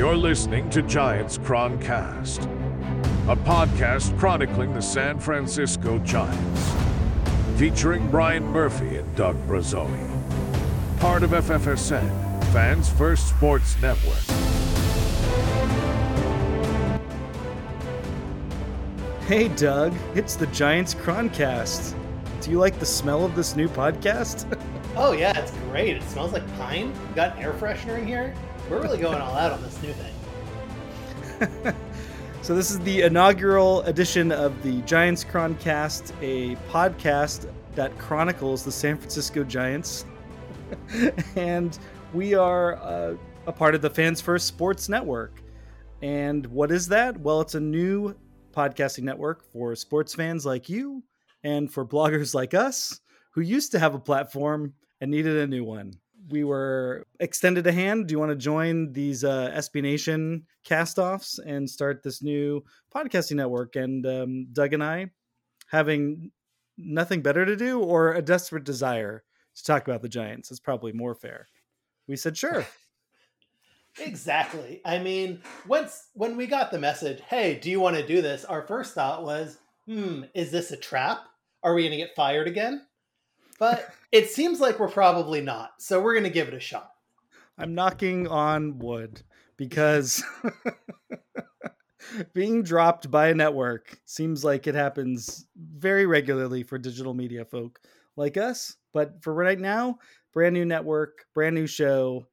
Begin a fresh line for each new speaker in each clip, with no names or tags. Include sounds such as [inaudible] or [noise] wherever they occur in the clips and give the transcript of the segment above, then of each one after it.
You're listening to Giants Chroncast, a podcast chronicling the San Francisco Giants, featuring Bryan Murphy and Doug Bruzzone. Part of FFSN, Fans First Sports Network.
Hey, Doug, it's the Giants Chroncast. Do you like the smell of this new podcast? [laughs]
oh, yeah, it's great. It smells like pine. We got air freshener in here. We're really going all out on this new thing. [laughs]
so, this is the inaugural edition of the Giants Chroncast, a podcast that chronicles the San Francisco Giants. [laughs] and we are uh, a part of the Fans First Sports Network. And what is that? Well, it's a new podcasting network for sports fans like you and for bloggers like us who used to have a platform and needed a new one. We were extended a hand. Do you want to join these uh, SB Nation castoffs and start this new podcasting network? And um, Doug and I, having nothing better to do or a desperate desire to talk about the Giants, is probably more fair. We said, [laughs] sure.
exactly. I mean, once when we got the message, "Hey, do you want to do this?" Our first thought was, "Hmm, is this a trap? Are we going to get fired again?" But it seems like we're probably not. So we're going to give it a shot.
I'm knocking on wood because [laughs] being dropped by a network seems like it happens very regularly for digital media folk like us. But for right now, brand new network, brand new show,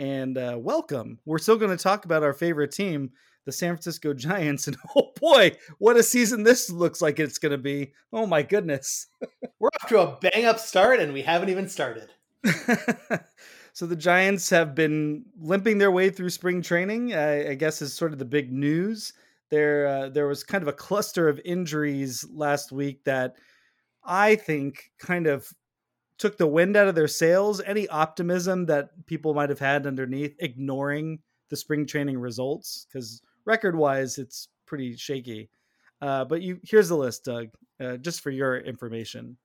and uh, welcome. We're still going to talk about our favorite team, the San Francisco [laughs] Giants. And oh boy, what a season this looks like it's going to be. Oh my goodness.
We're off to a bang up start, and we haven't even started. [laughs]
so the Giants have been limping their way through spring training, I, I guess is sort of the big news. There, uh, there was kind of a cluster of injuries last week that I think kind of took the wind out of their sails. Any optimism that people might have had underneath, ignoring the spring training results, because record wise, it's pretty shaky. Uh, but you here's the list, Doug, uh, just for your information.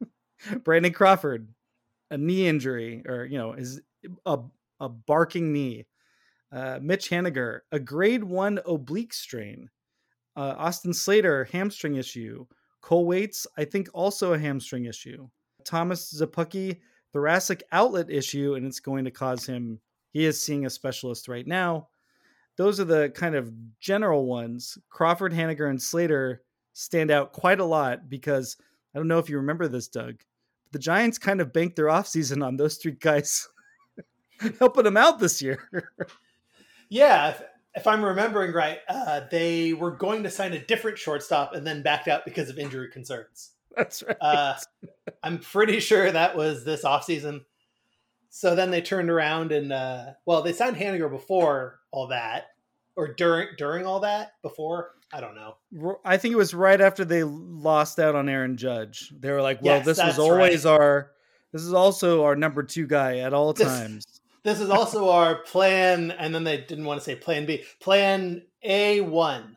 [laughs] Brandon Crawford, a knee injury, or you know, is a a barking knee. Uh, Mitch Haniger, a grade one oblique strain. Uh, Austin Slater, hamstring issue. Cole Waites, I think also a hamstring issue. Thomas Szapucki thoracic outlet issue, and it's going to cause him. He is seeing a specialist right now. Those are the kind of general ones. Crawford, Haniger, and Slater stand out quite a lot because I don't know if you remember this, Doug. the Giants kind of banked their offseason on those three guys [laughs] helping them out this year. [laughs]
yeah, if, if, I'm remembering right, uh, they were going to sign a different shortstop and then backed out because of injury concerns.
That's right. Uh,
I'm pretty sure that was this offseason. So then they turned around and uh, well, they signed Haniger before all that, or during during all that before. I don't know.
I think it was right after they lost out on Aaron Judge. They were like, "Well, yes, this was always right. our. This is also our number two guy at all
this,
times.
This is also [laughs] our plan." And then they didn't want to say Plan B. Plan A one.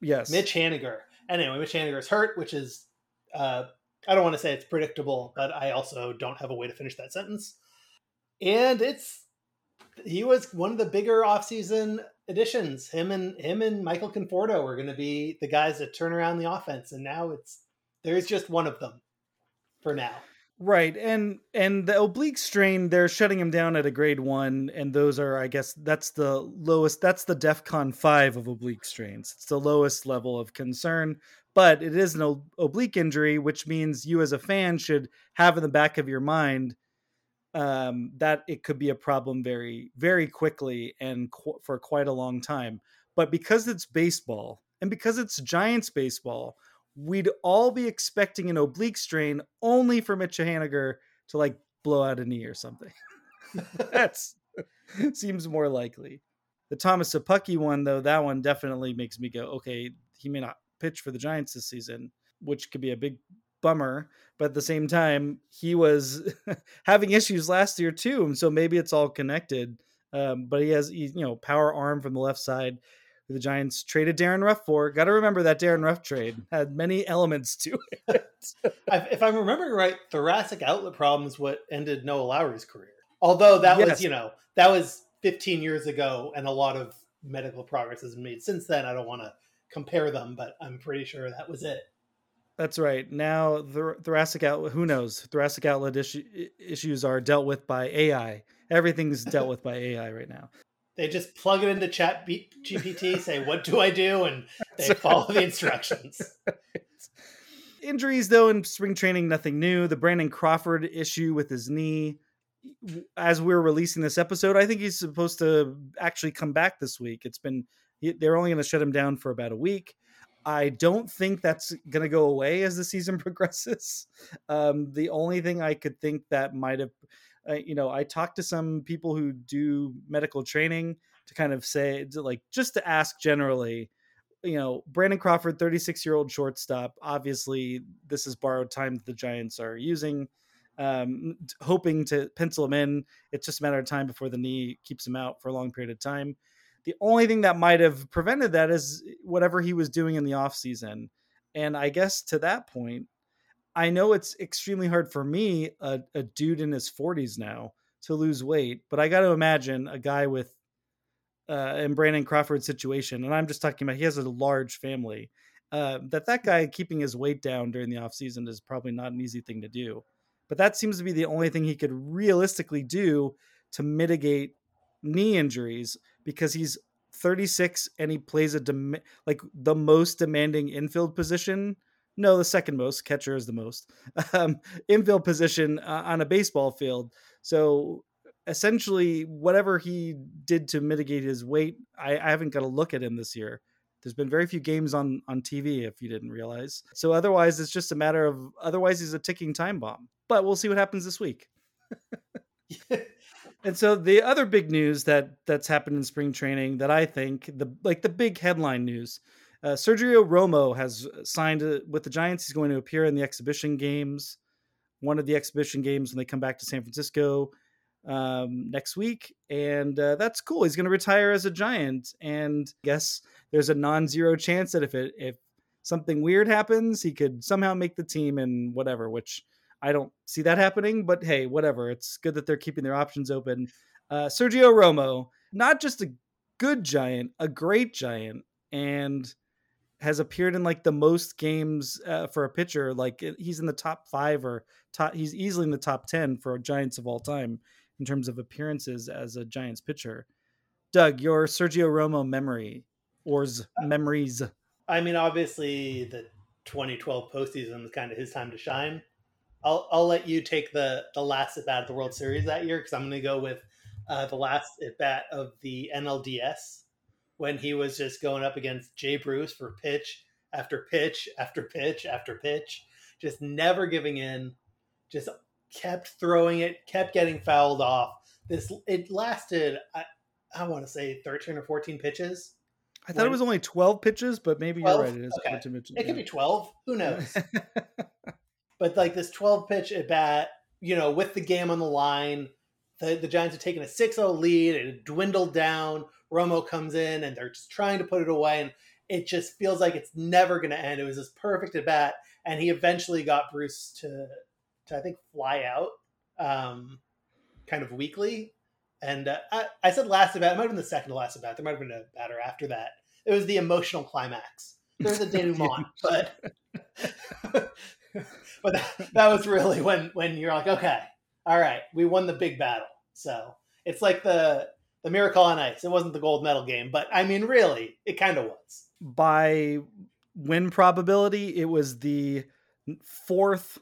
Yes,
Mitch Haniger. Anyway, Mitch Haniger is hurt, which is uh, I don't want to say it's predictable, but I also don't have a way to finish that sentence. And it's he was one of the bigger offseason additions. Him and him and Michael Conforto are going to be the guys that turn around the offense, and now it's there's just one of them for now.
Right, and and the oblique strain, they're shutting him down at a grade one, and those are, I guess, that's the lowest. That's the DefCon five of oblique strains. It's the lowest level of concern but it is an oblique injury, which means you as a fan should have in the back of your mind um, that it could be a problem very, very quickly and qu- for quite a long time. But because it's baseball and because it's Giants baseball, we'd all be expecting an oblique strain only for Mitch Haniger to like blow out a knee or something. [laughs] That's seems more likely. The Thomas Szapucki one, though, that one definitely makes me go, okay, he may not pitch for the Giants this season, which could be a big bummer. But at the same time, he was [laughs] having issues last year too, and so maybe it's all connected. Um, but he has, you know, power arm from the left side. The Giants traded Darin Ruf for. Got to remember that Darin Ruf trade had many [laughs] elements to it. [laughs]
if I'm remembering right, thoracic outlet problems what ended Noah Lowry's career. Although that yes. was, you know, that was 15 years ago, and a lot of medical progress has been made since then. I don't want to compare them, but I'm pretty sure that was it.
That's right. Now, the thoracic outlet, who knows? Thoracic outlet issue, issues are dealt with by AI. Everything's [laughs] dealt with by AI right now.
They just plug it into Chat GPT, [laughs] say, "What do I do?" and they follow the [laughs] instructions.
Injuries, though, in spring training, nothing new. The Brandon Crawford issue with his knee. As we're releasing this episode, I think he's supposed to actually come back this week. It's been they're only going to shut him down for about a week. I don't think that's going to go away as the season [laughs] progresses. Um, the only thing I could think that might have, uh, you know, I talked to some people who do medical training to kind of say, to like, just to ask generally, you know, Brandon Crawford, 36 year old shortstop. Obviously, this is borrowed time that the Giants are using, um, hoping to pencil him in. It's just a matter of time before the knee keeps him out for a long period of time. The only thing that might have prevented that is whatever he was doing in the off season. And I guess to that point, I know it's extremely hard for me, a, a dude in his 40s now, to lose weight, but I got to imagine a guy with uh, in Brandon Crawford's situation, and I'm just talking about he has a large family. Uh, that that guy keeping his weight down during the off season is probably not an easy thing to do. But that seems to be the only thing he could realistically do to mitigate knee injuries because he's 36 and he plays a dem- like the most demanding infield position. No, the second most. Catcher is the most [laughs] um, infield position uh, on a baseball field. So essentially whatever he did to mitigate his weight, I, I haven't got a look at him this year. There's been very few games on on TV, if you didn't realize. So otherwise, it's just a matter of otherwise he's a ticking time bomb. But we'll see what happens this week. [laughs] and so the other big news that that's happened in spring training that I think the like the big headline news, uh, Sergio Romo has signed uh, with the Giants. He's going to appear in the exhibition games, one of the exhibition games when they come back to San Francisco um, next week, and uh, that's cool. He's going to retire as a Giant, and I guess there's a non-zero chance that if it if something weird happens, he could somehow make the team and whatever. Which I don't see that happening, but hey, whatever. It's good that they're keeping their options open. Uh, Sergio Romo, not just a good Giant, a great Giant, and has appeared in like the most games uh, for a pitcher. Like he's in the top five or top. He's easily in the top ten for Giants of all time in terms of appearances as a Giants pitcher. Doug, your Sergio Romo memory or uh, memories?
I mean, obviously the 2012 postseason was kind of his time to shine. I'll I'll let you take the the last at bat of the World Series that year because I'm going to go with uh, the last at bat of the NLDS when he was just going up against Jay Bruce for pitch after pitch after pitch after pitch, just never giving in, just kept throwing it, kept getting fouled off. This it lasted, I, I want to say thirteen or fourteen pitches.
I thought when, it was only twelve pitches, but maybe 12? you're right. It is
okay. It could be twelve. Who knows? [laughs] but like this twelve pitch at bat, you know, with the game on the line, the, the Giants had taken a 6-0 lead. It dwindled down. Romo comes in and they're just trying to put it away, and it just feels like it's never going to end. It was this perfect at bat, and he eventually got Bruce to to I think fly out um, kind of weekly. And uh, I, I, said last about it might have been the second to last about. There might have been a batter after that. It was the emotional climax. There was a [laughs] denouement, but [laughs] [laughs] but that, that was really when when you're like, okay, all right, we won the big battle. So it's like the the miracle on ice. It wasn't the gold medal game, but I mean, really, it kind of was.
By win probability, it was the fourth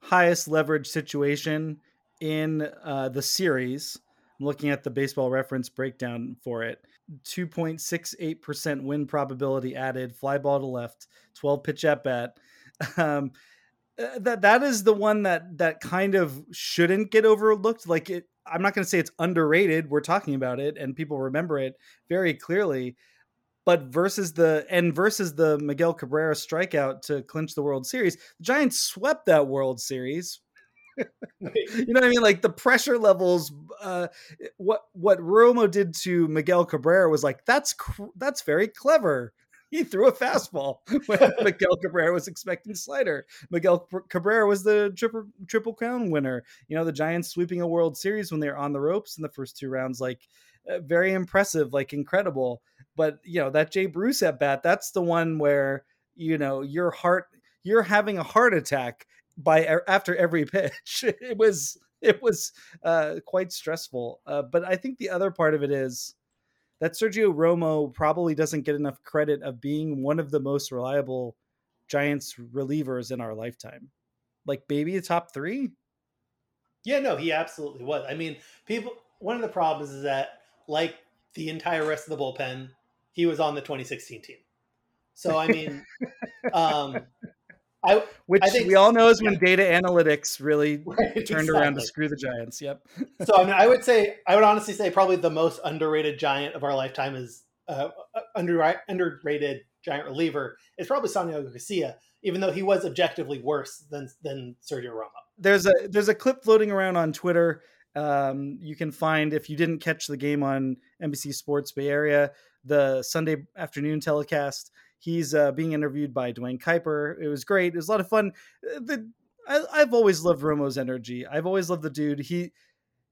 highest leverage situation in uh, the series. I'm looking at the baseball reference breakdown for it. 2.68% win probability added, fly ball to left, 12 pitch at bat. [laughs] Um, that that is the one that that kind of shouldn't get overlooked. Like it, I'm not going to say it's underrated. We're talking about it, and people remember it very clearly but versus the and versus the Miguel Cabrera strikeout to clinch the World Series, the Giants swept that World Series. [laughs] you know what I mean? Like the pressure levels. Uh, what what Romo did to Miguel Cabrera was like that's cr- that's very clever. He threw a fastball [laughs] when Miguel Cabrera was expecting slider. Miguel Cabrera was the triple triple crown winner. You know the Giants sweeping a World Series when they're on the ropes in the first two rounds. Like uh, very impressive, like incredible. But you know that Jay Bruce at bat, that's the one where you know your heart, you're having a heart attack by after every pitch. [laughs] It was it was uh, quite stressful. Uh, but I think the other part of it is that Sergio Romo probably doesn't get enough credit of being one of the most reliable Giants relievers in our lifetime. Like maybe a top three.
Yeah, no, he absolutely was. I mean, people. One of the problems is that, like the entire rest of the bullpen, he was on the 2016 team. So I mean, [laughs] um, I,
which
I think,
we all know is when data analytics really [laughs]
right,
turned
exactly.
around to screw the Giants. Yep. [laughs]
so I mean, I would say I would honestly say probably the most underrated Giant of our lifetime is uh, under, underrated Giant reliever is probably Santiago Casilla, even though he was objectively worse than than Sergio Romo.
There's a there's a clip floating around on Twitter. Um, you can find if you didn't catch the game on NBC Sports Bay Area, the Sunday afternoon telecast He's uh, being interviewed by Duane Kuiper. It was great. It was a lot of fun. Uh, the, I, I've always loved Romo's energy. I've always loved the dude. He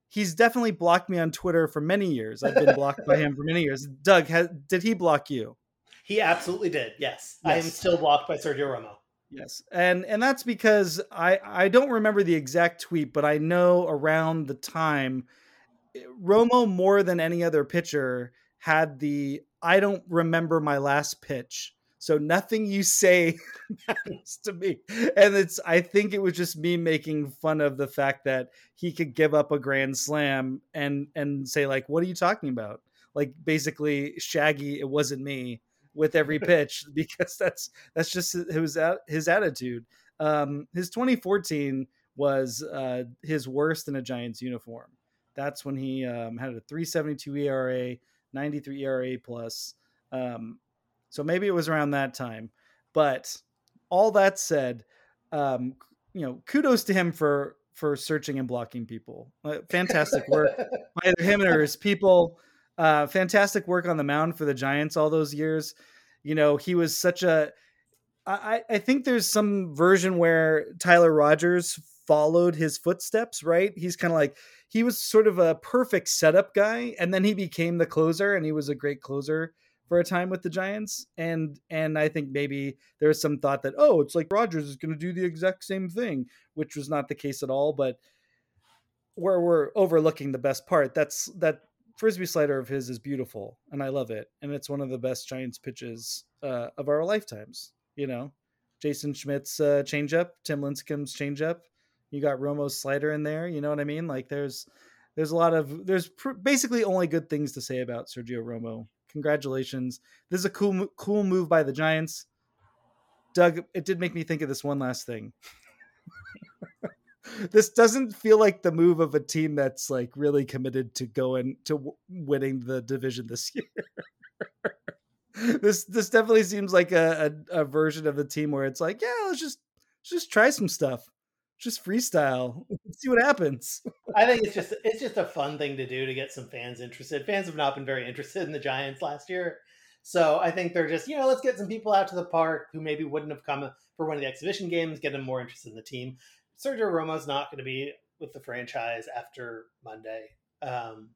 he's definitely blocked me on Twitter for many years. I've been blocked by him for many years. Doug, has, did he block you?
He absolutely did. Yes. yes. I am still blocked by Sergio Romo.
Yes. And and that's because I I don't remember the exact tweet, but I know around the time eh, Romo more than any other pitcher had the I don't remember my last pitch so nothing you say [laughs] matters to me. And it's I think it was just me making fun of the fact that he could give up a grand slam and and say like what are you talking about? Like basically Shaggy it wasn't me with every [laughs] pitch because that's that's just his his attitude. Um his 2014 was uh his worst in a Giants uniform. That's when he um, had a 372 ERA, 93 ERA plus. Um, so maybe it was around that time. But all that said, um, you know, kudos to him for for searching and blocking people. Uh, fantastic work [laughs] by either him or his people. Uh, fantastic work on the mound for the Giants all those years. You know, he was such a. I, I think there's some version where Tyler Rogers followed his footsteps, right? He's kind of like he was sort of a perfect setup guy, and then he became the closer, and he was a great closer for a time with the Giants, and and I think maybe there's some thought that oh, it's like Rogers is going to do the exact same thing, which was not the case at all. But where we're overlooking the best part, that's that frisbee slider of his is beautiful, and I love it, and it's one of the best Giants pitches uh, of our lifetimes. You know, Jason Schmidt's uh, changeup, Tim Lincecum's changeup. You got Romo's slider in there. You know what I mean? Like there's there's a lot of there's pr- basically only good things to say about Sergio Romo Congratulations. This is a cool cool move by the Giants. Doug, it did make me think of this one last thing. [laughs] this doesn't feel like the move of a team that's like really committed to going to winning the division this year. [laughs] this this definitely seems like a, a, a version of the team where it's like, yeah, let's just let's just try some stuff just freestyle. [laughs] See what happens. [laughs]
I think it's just it's just a fun thing to do to get some fans interested. Fans have not been very interested in the giants last year. So i think they're just you know let's get some people out to the park who maybe wouldn't have come for one of the exhibition games get them more interested in the team. Sergio romo's not going to be with the franchise after monday um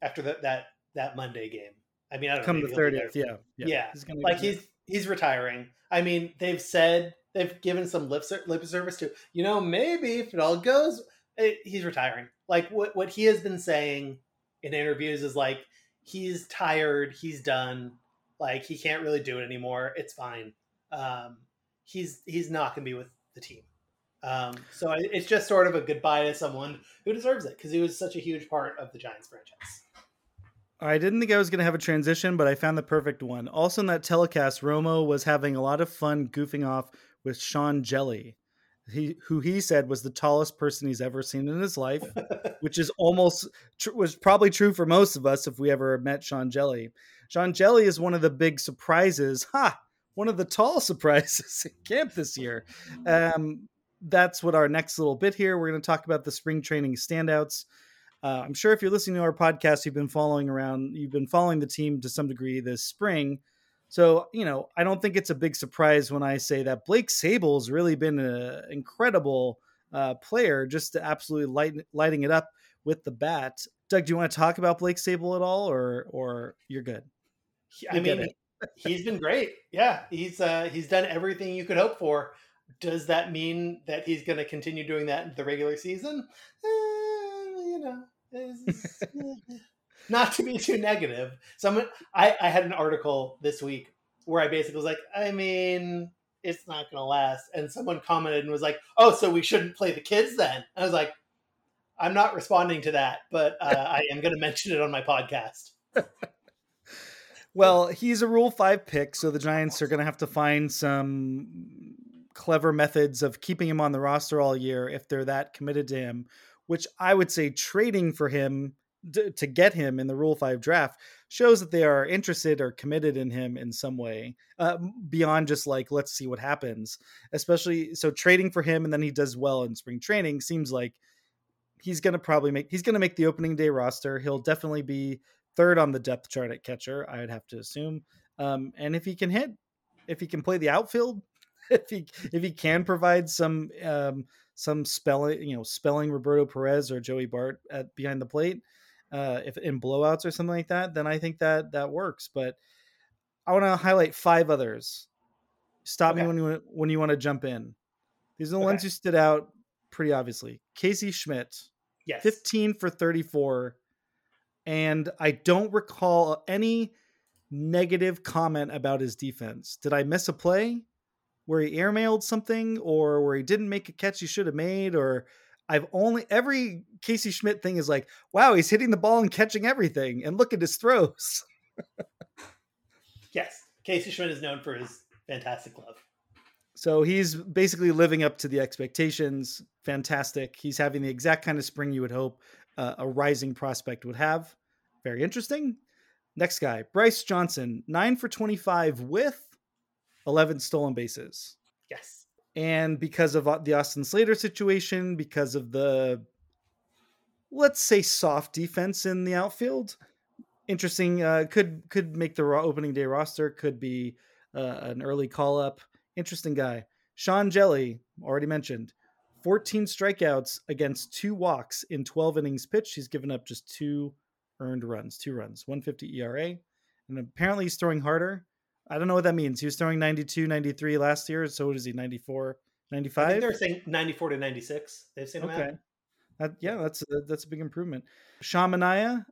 after the, that that monday game. I mean i don't
come
know,
the 30th yeah
yeah, yeah. He's like he's he's retiring. I mean they've said they've given some lip, lip service to. You know, maybe if it all goes, it, he's retiring. Like what what he has been saying in interviews is like he's tired, he's done, like he can't really do it anymore. It's fine. Um, he's he's not going to be with the team. Um, so it's just sort of a goodbye to someone who deserves it because he was such a huge part of the Giants franchise.
I didn't think I was going to have a transition, but I found the perfect one. Also, in that telecast, Romo was having a lot of fun goofing off with Sean Hjelle, he, who he said was the tallest person he's ever seen in his life, [laughs] which is almost tr- was probably true for most of us if we ever met Sean Hjelle. Sean Hjelle is one of the big surprises. Ha! One of the tall [laughs] surprises in camp this year. Um, that's what our next little bit here. We're going to talk about the spring training standouts. Uh, I'm sure if you're listening to our podcast, you've been following around, you've been following the team to some degree this spring. So, you know, I don't think it's a big surprise when I say that Blake Sabol's really been an incredible uh, player, just absolutely light, lighting it up with the bat. Doug, do you want to talk about Blake Sabol at all, or or you're good?
I mean, he's been great. Yeah, he's uh, he's done everything you could hope for. Does that mean that he's going to continue doing that in the regular season? Eh, you know, [laughs] not to be too negative. Someone, I, I had an article this week where I basically was like, I mean, it's not going to last. And someone commented and was like, oh, so we shouldn't play the kids then? I was like, I'm not responding to that, but uh, I am going to mention it on my podcast. [laughs]
well, he's a Rule 5 pick, so the Giants are going to have to find some clever methods of keeping him on the roster all year if they're that committed to him, which I would say trading for him to, to get him in the Rule 5 draft shows that they are interested or committed in him in some way uh, beyond just like, let's see what happens. Especially so trading for him and then he does well in spring training seems like he's going to probably make he's going to make the opening day roster. He'll definitely be third on the depth chart at catcher, I'd have to assume. Um, and if he can hit, if he can play the outfield, [laughs] if he if he can provide some um, some spelling, you know, spelling Roberto Perez or Joey Bart at behind the plate, uh, if in blowouts or something like that, then I think that that works. But I want to highlight five others. Stop okay. me when you when you want to jump in. These are the okay. ones who stood out pretty obviously. Casey Schmitt,
yes,
fifteen for thirty four, and I don't recall any negative comment about his defense. Did I miss a play? where he airmailed something or where he didn't make a catch he should have made or I've only every Casey Schmitt thing is like, wow, he's hitting the ball and catching everything and look at his throws.
yes. Casey Schmitt is known for his fantastic glove.
So he's basically living up to the expectations. Fantastic. He's having the exact kind of spring you would hope uh, a rising prospect would have. Very interesting. Next guy, Bryce Johnson, nine for 25 with 11 stolen bases.
Yes.
And because of uh, the Austin Slater situation, because of the, let's say, soft defense in the outfield, interesting. Uh, could could make the opening day roster. Could be uh, an early call up. Interesting guy. Sean Hjelle, already mentioned, 14 strikeouts against two walks in 12 innings pitched. He's given up just two earned runs, two runs, 150 ERA. And apparently he's throwing harder. I don't know what that means. He was throwing 92, 93 last year. So what is he, 94, 95?
they're saying 94 to 96. They've seen him okay.
That, yeah, that's a, that's a big improvement. Sean Manaea,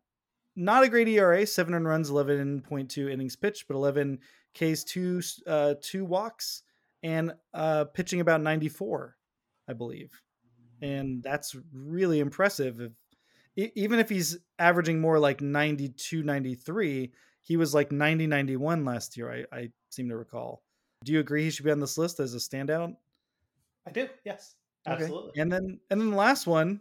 not a great ERA, seven runs, 11.2 innings pitched, but 11 Ks, two, uh, two walks, and uh, pitching about 94, I believe. And that's really impressive. If, even if he's averaging more like 92, 93, he was like 90 91 last year I, I seem to recall. Do you agree he should be on this list as a standout?
I do yes absolutely.
Okay. and then and then the last one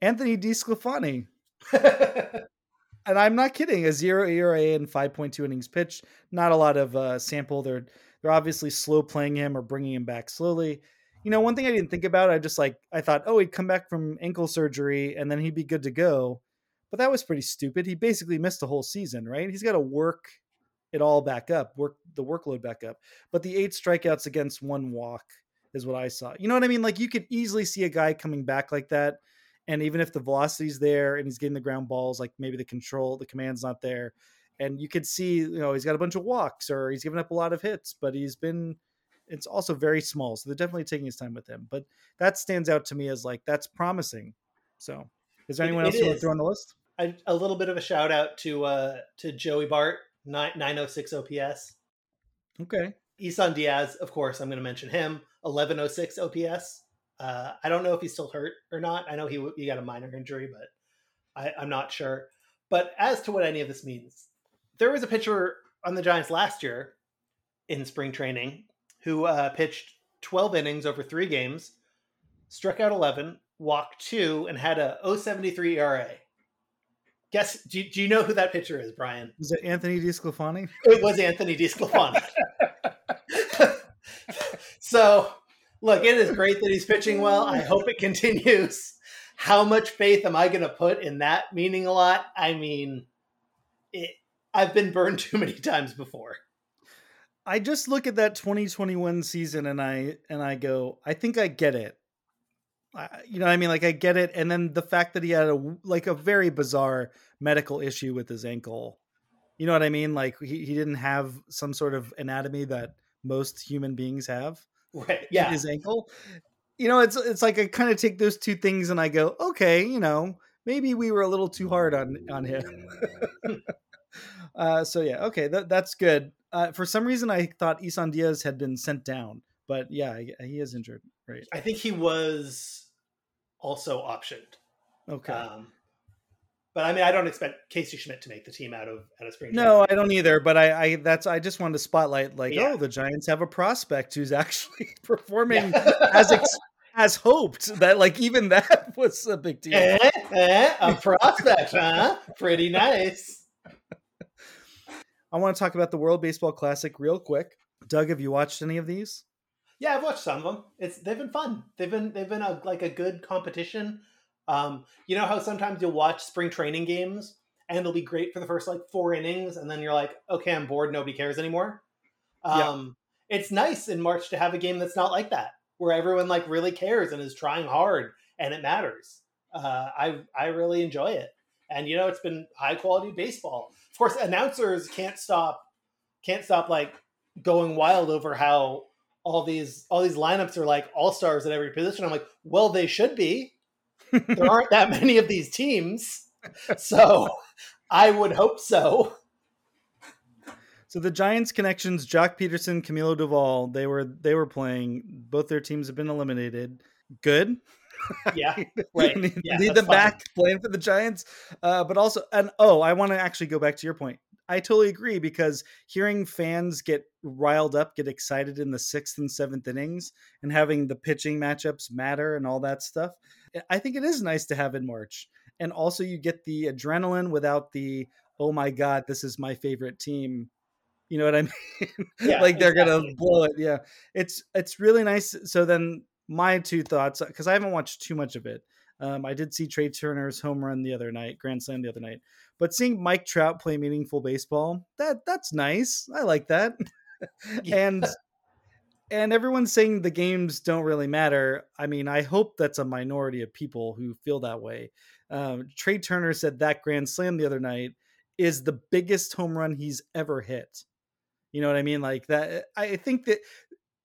anthony DeSclafani. [laughs] and i'm not kidding a zero era and 5.2 innings pitched not a lot of uh, sample. They're they're obviously slow playing him or bringing him back slowly. You know one thing i didn't think about i just like i thought oh he'd come back from ankle surgery and then he'd be good to go but that was pretty stupid. He basically missed the whole season, right? He's got to work it all back up, work the workload back up. But the eight strikeouts against one walk is what I saw. You know what I mean? Like you could easily see a guy coming back like that. And even if the velocity's there and he's getting the ground balls, like maybe the control, the command's not there. And you could see, you know, he's got a bunch of walks or he's given up a lot of hits, but he's been it's also very small. So they're definitely taking his time with him. But that stands out to me as like that's promising. So is there anyone it, else you want to throw on the list?
A, a little bit of a shout out to uh, to Joey Bart, nine nine oh six OPS.
Okay.
Isan Diaz, of course, I'm going to mention him. Eleven oh six OPS. Uh, I don't know if he's still hurt or not. I know he he got a minor injury, but I, I'm not sure. But as to what any of this means, there was a pitcher on the Giants last year in spring training who uh, pitched 12 innings over three games, struck out 11, walked two, and had a 073 ERA. Guess, do, do you know who that pitcher is, Bryan?
Is it Anthony DeSclafani?
It was Anthony DeSclafani. [laughs] so, look, it is great that he's pitching well. I hope it continues. How much faith am I going to put in that meaning a lot? I mean, it, I've been burned [laughs] too many times before.
I just look at that 2021 season and I and I go, I think I get it. Uh, you know, what I mean, like I get it, and then the fact that he had a like a very bizarre medical issue with his ankle. You know what I mean? Like he, he didn't have some sort of anatomy that most human beings have. [laughs]
Right. Yeah.
His ankle. You know, it's it's like I kind of take those two things and I go, okay, you know, maybe we were a little too hard on on him. [laughs] uh, so yeah, okay, that, that's good. Uh, for some reason, I thought Isan Diaz had been sent down, but yeah, he is injured. Right.
I think he was also optioned.
Okay.
Um, but I mean, I don't expect Casey Schmitt to make the team out of out of spring.
No, training. I don't either. But I, I that's I just wanted to spotlight like, yeah. oh, the Giants have a prospect who's [laughs] actually [laughs] performing yeah. [laughs] as ex- as hoped. That like even that was a big deal.
Eh, eh, a prospect, huh? Pretty nice.
I want to talk about the World Baseball Classic real quick. Doug, have you watched any of these?
Yeah, I've watched some of them. It's they've been fun. They've been they've been a, like a good competition. Um, you know how sometimes you'll watch spring training games and it'll be great for the first like four innings, and then you're like, okay, I'm bored. Nobody cares anymore. Um, yeah. It's nice in March to have a game that's not like that, where everyone like really cares and is trying hard and it matters. Uh, I I really enjoy it, and you know it's been high quality baseball. Of course, announcers can't stop can't stop like going wild over how all these all these lineups are like all stars at every position. I'm like, well, they should be there aren't that many of these teams. So I would hope so.
So the Giants connections, Joc Pederson, Camilo Doval, they were they were playing. Both their teams have been eliminated. Good.
Yeah, [laughs] right.
need,
yeah,
need them fine. back playing for the Giants. Uh, but also, and oh, I want to actually go back to your point. I totally agree because hearing fans get riled up, get excited in the sixth and seventh innings, and having the pitching matchups matter and all that stuff, I think it is nice to have in March. And also, you get the adrenaline without the oh my god, this is my favorite team. You know what I [laughs] mean? Yeah, like they're exactly. gonna blow it. Yeah, it's it's really nice. So then, my two thoughts because I haven't watched too much of it. Um, I did see Trea Turner's home run the other night, grand slam the other night. But seeing Mike Trout play meaningful baseball, that that's nice. I like that. [laughs] and and everyone's saying the games don't really matter. I mean, I hope that's a minority of people who feel that way. Um, Trea Turner said that grand slam the other night is the biggest home run he's ever hit. You know what I mean? Like that. I think that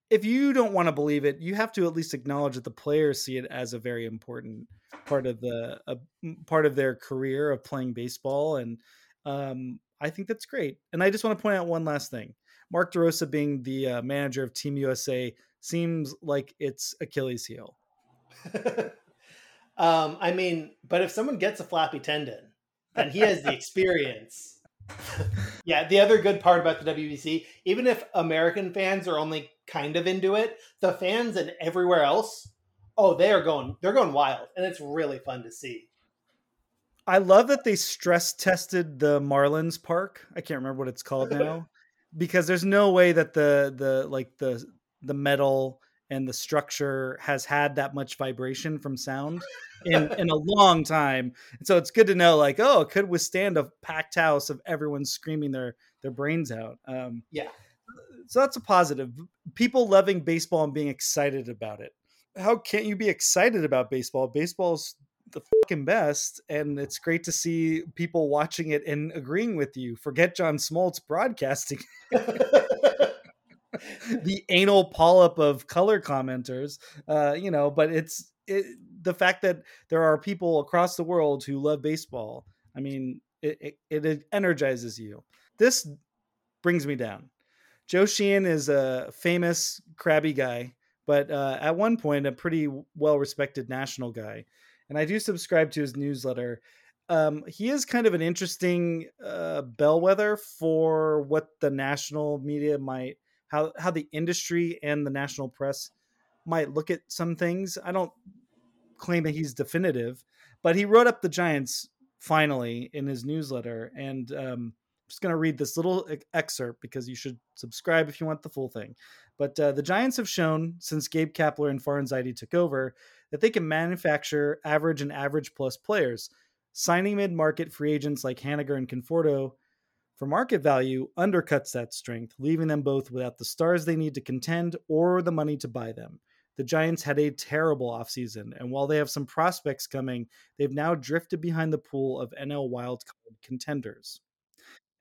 if you don't want to believe it, you have to at least acknowledge that the players see it as a very important part of the a part of their career of playing baseball, and um, I think that's great. And I just want to point out one last thing: Mark DeRosa being the uh, manager of Team USA seems like it's Achilles' heel. [laughs]
um, I mean, but if someone gets a flappy tendon, and he has the experience. [laughs] yeah, the other good part about the WBC, even if American fans are only kind of into it, the fans and everywhere else, oh, they are going, they're going wild, and it's really fun to see.
I love that they stress tested the Marlins Park. I can't remember what it's called now, [laughs] because there's no way that the the like the the metal and the structure has had that much vibration from sound in [laughs] in a long time. And so it's good to know, like, oh, it could withstand a packed house of everyone screaming their their brains out. Um,
yeah,
so that's a positive. People loving baseball and being excited about it. How can't you be excited about baseball? Baseball's the fucking best, and it's great to see people watching it and agreeing with you. Forget John Smoltz broadcasting. [laughs] the anal polyp of color commenters, uh, you know, but it's it, the fact that there are people across the world who love baseball. I mean, it, it, it energizes you. This brings me down. Joe Sheehan is a famous crabby guy, but uh, at one point a pretty well respected national guy. And I do subscribe to his newsletter. Um, he is kind of an interesting uh, bellwether for what the national media might, how how the industry and the national press might look at some things. I don't claim that he's definitive, but he wrote up the Giants finally in his newsletter, and um, just going to read this little excerpt because you should subscribe if you want the full thing. But uh, the Giants have shown since Gabe Kapler and Farhan Zaidi took over that they can manufacture average and average plus players. Signing mid market free agents like Haniger and Conforto for market value undercuts that strength, leaving them both without the stars they need to contend or the money to buy them. the Giants had a terrible offseason. And while they have some prospects coming, they've now drifted behind the pool of NL wildcard contenders.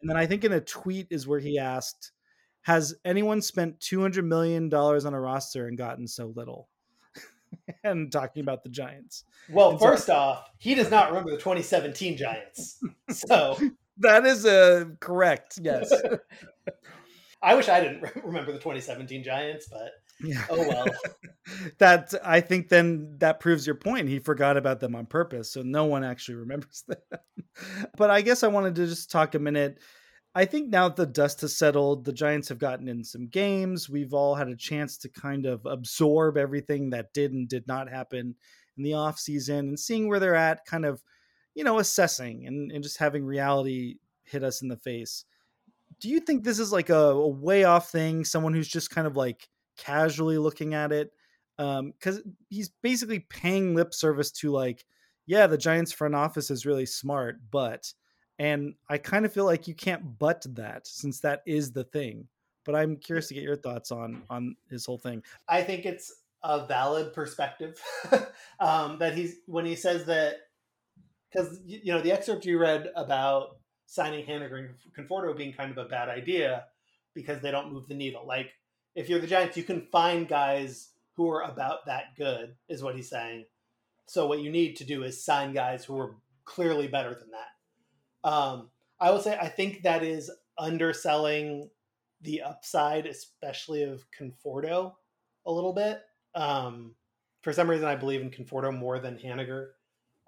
And then I think in a tweet is where he asked, Has anyone spent $200 million on a roster and gotten so little? [laughs] and talking about the Giants.
Well,
And
first
so,
off, he does not remember the 2017 Giants. [laughs] So
that is uh, correct. Yes. [laughs]
I wish I didn't remember the 2017 Giants, but
Yeah.
oh well. [laughs]
that I think then that proves your point. He forgot about them on purpose, so no one actually [laughs] remembers them. but I guess I wanted to just talk a minute. I think now that the dust has settled, the Giants have gotten in some games. We've all had a chance to kind of absorb everything that did and did not happen in the offseason and seeing where they're at, kind of, you know, assessing and, and just having reality hit us in the face. Do you think this is like a, a way off thing? Someone who's just kind of like casually looking at it? Because um, he's basically paying lip service to like, yeah, the Giants front office is really smart, but and I kind of feel like you can't but that since that is the thing. But I'm curious to get your thoughts on on his whole thing.
I think it's a valid perspective [laughs] um, that he's when he says that because you know the excerpt you read about signing Haniger and Conforto being kind of a bad idea because they don't move the needle. Like if you're the Giants, you can find guys who are about that good, is what he's saying. So what you need to do is sign guys who are clearly better than that. Um, I will say I think that is underselling the upside, especially of Conforto, a little bit. Um, for some reason, I believe in Conforto more than Haniger.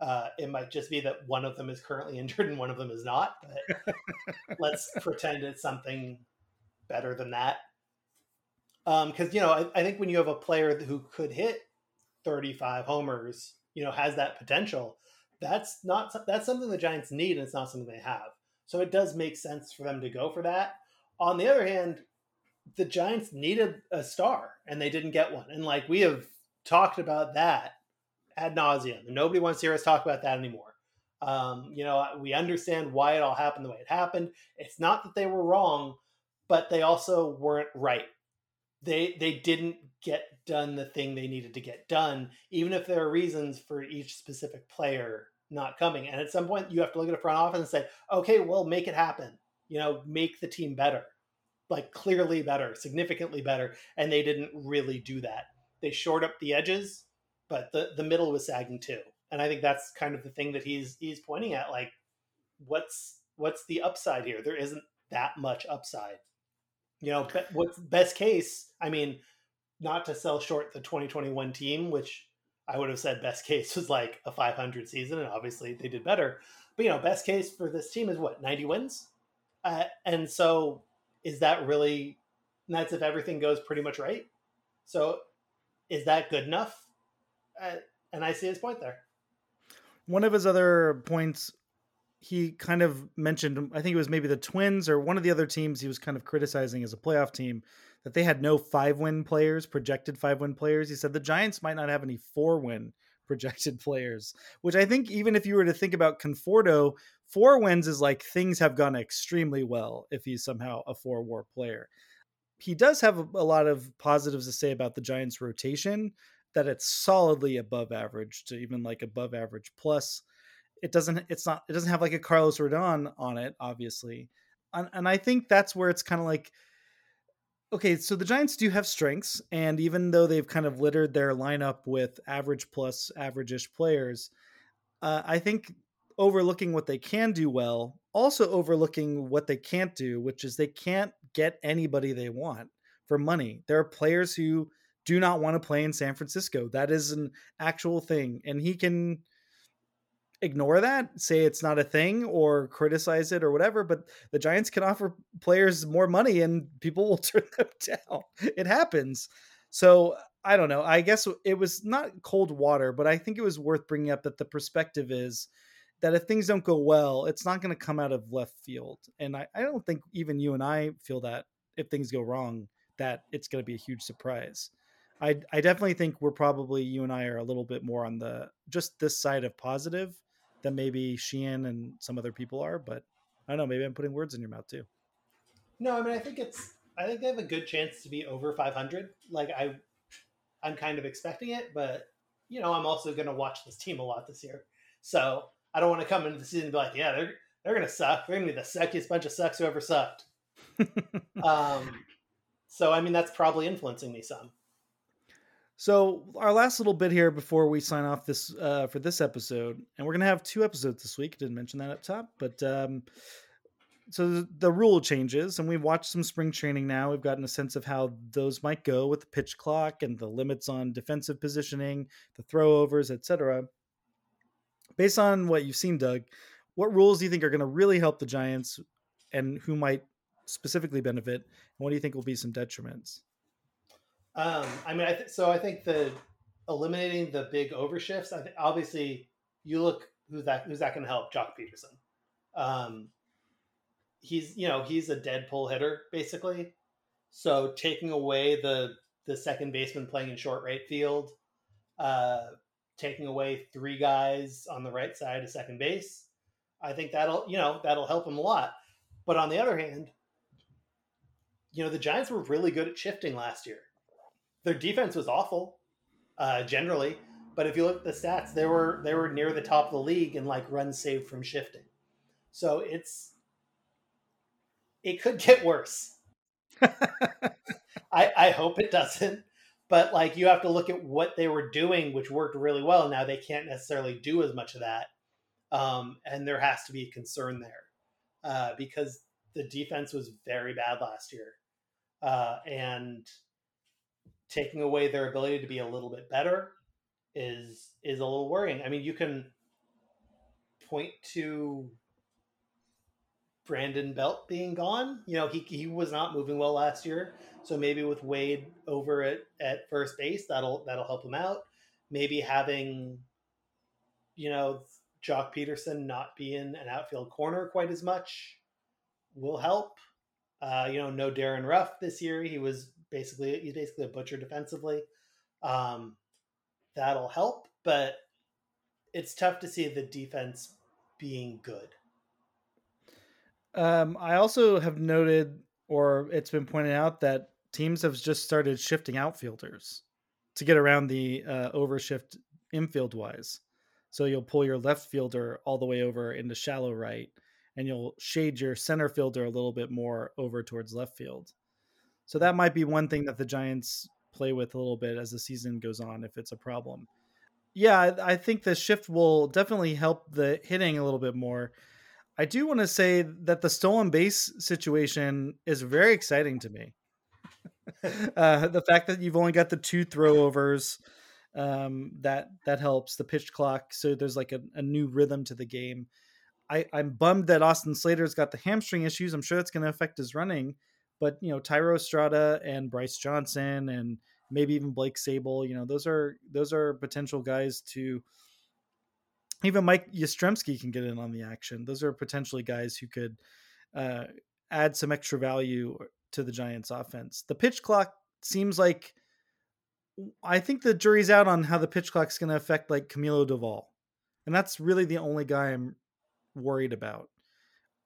Uh, it might just be that one of them is currently [laughs] injured and one of them is not. But [laughs] let's pretend it's something better than that. Because um, you know, I, I think when you have a player who could hit 35 homers, you know, has that potential. That's not that's something the Giants need, and it's not something they have. So it does make sense for them to go for that. On the other hand, the Giants needed a star, and they didn't get one. And like we have talked about that ad nauseum. Nobody wants to hear us talk about that anymore. Um, you know, we understand why it all happened the way it happened. It's not that they were wrong, but they also weren't right. They they didn't get done the thing they needed to get done, even if there are reasons for each specific player not coming. And at some point, you have to look at a front office and say, okay, well, make it happen. You know, make the team better, like clearly better, significantly better. And they didn't really do that. They shored up the edges, but the the middle was sagging too. And I think that's kind of the thing that he's he's pointing at. Like, what's what's the upside here? There isn't that much upside. You know, what's best case? I mean, not to sell short the 2021 team, which I would have said best [laughs] case was like a 500 season, and obviously they did better. But you know, best case for this team is what 90 wins, uh, and so is that really? that's if everything goes pretty much right. So, is that good enough? Uh, and I see his point there.
One of his other points, he kind of mentioned, I think it was maybe the Twins or one of the other teams he was kind of criticizing as a playoff team that they had no five win players, projected five win players. He said the Giants might not have any four win [laughs] projected players, which I think even if you were to think about Conforto, four wins is like things have gone extremely well if he's somehow a four war player. He does have a lot of positives to say about the Giants rotation that it's solidly above average to even like above average plus. It doesn't it's not it doesn't have like a Carlos Rodon on it, obviously. And, and I think that's where it's kind of like okay, so the Giants do have strengths, and even though they've kind of littered their lineup with average plus average-ish players, uh, I think overlooking what they can do well, also overlooking what they can't do, which is they can't get anybody they want for money. There are players who do not want to play in San Francisco. That is an actual thing, and he can ignore that, say it's not a thing, or criticize it or whatever. But the Giants can offer players more money and people [laughs] will turn them down. It happens. So I don't know. I guess it was not cold water, but I think it was worth bringing up that the perspective is that if things don't go well, it's not going to come out of left field. And I, I don't think even you and I feel that if things go wrong, that it's going to be a huge surprise. I, I definitely think we're probably you and I are a little bit more on the just this side of positive than maybe Sheehan and some other people are. But I don't know. Maybe I'm putting words in your mouth too.
No, I mean I think it's I think they have a good chance to be over 500. Like I, I'm kind of expecting it, but you know, I'm also going to watch this team a lot this year. So I don't want to come into the season and be like, yeah, they're they're going to suck. They're going to be the suckiest bunch of sucks who ever sucked. [laughs] um, so I mean, that's probably influencing me some.
So our last little bit here before we sign off this uh, for this episode, and we're gonna have two episodes this week. Didn't mention that up top, but um, so the, the, rule changes, and we've watched some spring training now. We've gotten a sense of how those might go with the pitch clock and the limits on defensive positioning, the throwovers, etc. Based on what you've seen, Doug, what rules do you think are going to really help the Giants, and who might specifically benefit? And what do you think will be some detriments?
Um, I mean, I th- so I think the eliminating the big overshifts. I obviously you look who's that who's that going to help? Joc Pederson. Um, he's you know he's a dead pull hitter basically. So taking away the the second baseman playing in short right field, uh, taking away three guys on the right side of second base, I think that'll you know that'll help him a lot. But on the other hand, you know the Giants were really good at shifting last year their defense was awful uh, generally, but if you look at the stats, they were they were near the top of the league in like runs saved from shifting. So it's it could get worse. [laughs] I I hope it doesn't, but like you have to look at what they were doing, which worked really well. Now they can't necessarily do as much of that, um, and there has to be a concern there uh, because the defense was very bad last year, uh, and taking away their ability to be a little bit better is is a little worrying. I mean, you can point to Brandon Belt being gone. You know, he he was not moving well last year, so maybe with Wade over at, at first base, that'll that'll help him out. Maybe having, you know, Joc Pederson not be in an outfield corner quite as much will help. Uh, you know, no Darin Ruf this year. He was basically he's basically a butcher defensively. Um, that'll help, but it's tough to see the defense being good.
Um, I also have noted, or it's been pointed out, that teams have just started shifting outfielders to get around the uh, overshift infield wise. So you'll pull your left fielder all the way over into shallow right, and you'll shade your center fielder a little bit more over towards left field. So that might be one thing that the Giants play with a little bit as the season goes on if it's a problem. Yeah, I, think the shift will definitely help the hitting a little bit more. I do want to say that the stolen base situation is very exciting to me. [laughs] uh, the fact that you've only got the two throwovers um, that that helps the pitch clock, so there's like a, a new rhythm to the game. I, I'm bummed that Austin Slater's got the hamstring issues. I'm sure that's going to affect his running but you know Thairo Estrada and Bryce Johnson and maybe even Blake Sabol, you know those are those are potential guys to even Mike Yastrzemski can get in on the action. Those are potentially guys who could uh, add some extra value to the Giants' offense. The pitch clock seems like I think the jury's out on how the pitch clock is going to affect like Camilo Doval, and that's really the only guy I'm worried about.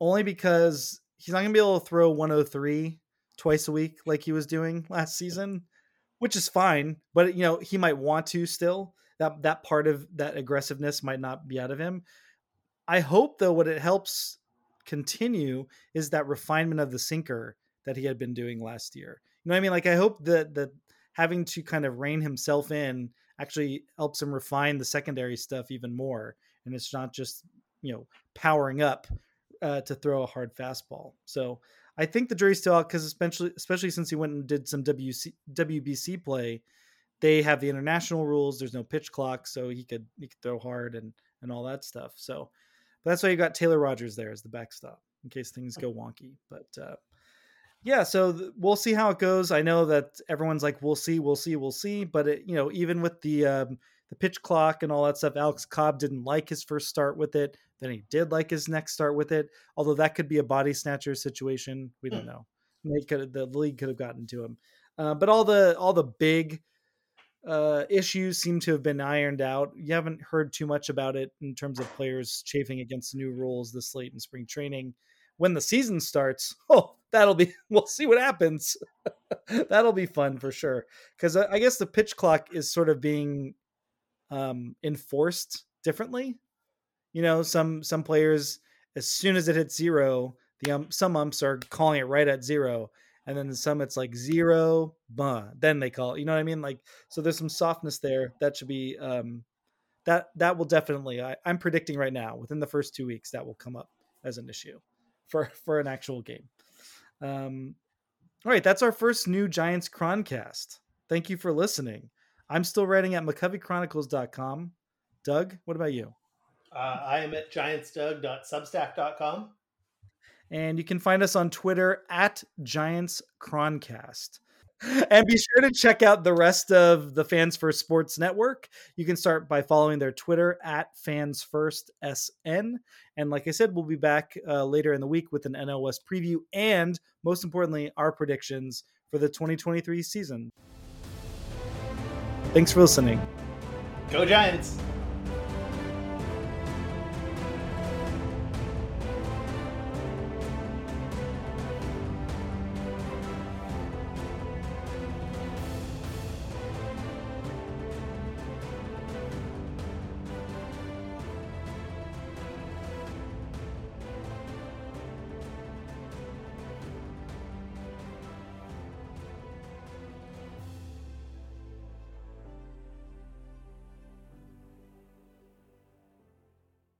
Only because he's not going to be able to throw 103 twice a week like he was doing last season, which is fine. But you know, he might want to still. That that part of that aggressiveness might not be out of him. I hope though what it helps continue is that refinement of the sinker that he had been doing last year. You know what I mean? Like I hope that that having to kind of rein himself in actually helps him refine the secondary stuff even more. And it's not just, you know, powering up uh, to throw a hard fastball. So I think the jury's still out because especially especially since he went and did some WC, WBC play, they have the international rules. There's no pitch clock, so he could he could throw hard and and all that stuff. So that's why you got Taylor Rogers there as the backstop in case things go wonky. But uh, yeah, so th- we'll see how it goes. I know that everyone's like, "We'll see, we'll see, we'll see," but it, you know, even with the um, the pitch clock and all that stuff, Alex Cobb didn't like his first start with it. Then he did like his next start with it. Although that could be a body snatcher situation. We don't hmm. know. They could the league could have gotten to him. Uh, but all the all the big uh, issues seem to have been ironed out. You haven't heard too much about it in terms of players chafing against the new rules this late in spring training. When the season starts, [laughs] oh, that'll be [laughs] we'll see what happens. [laughs] That'll be fun for sure. Because I guess the pitch clock is sort of being um, enforced differently. You know, some some players, as soon as it hits zero, the um, some umps are calling it right at zero, and then some it's like zero, bah, then they call it. You know what I mean? Like, so there's some softness there that should be um, that that will definitely. I, I'm predicting right now within the first two weeks that will come up as an issue for for an actual game. Um, all right, that's our first new Giants Chroncast. Thank you for listening. I'm still writing at McCoveyChronicles.com. Doug, what about you?
Uh, I am at giantsdoug.substack.com.
And you can find us on Twitter at GiantsChroncast. And be sure to check out the rest of the Fans First Sports Network. You can start by following their Twitter at Fans First SN. And like I said, we'll be back uh, later in the week with an NL West preview and, most importantly, our predictions for the 2023 season. Thanks for listening.
Go Giants!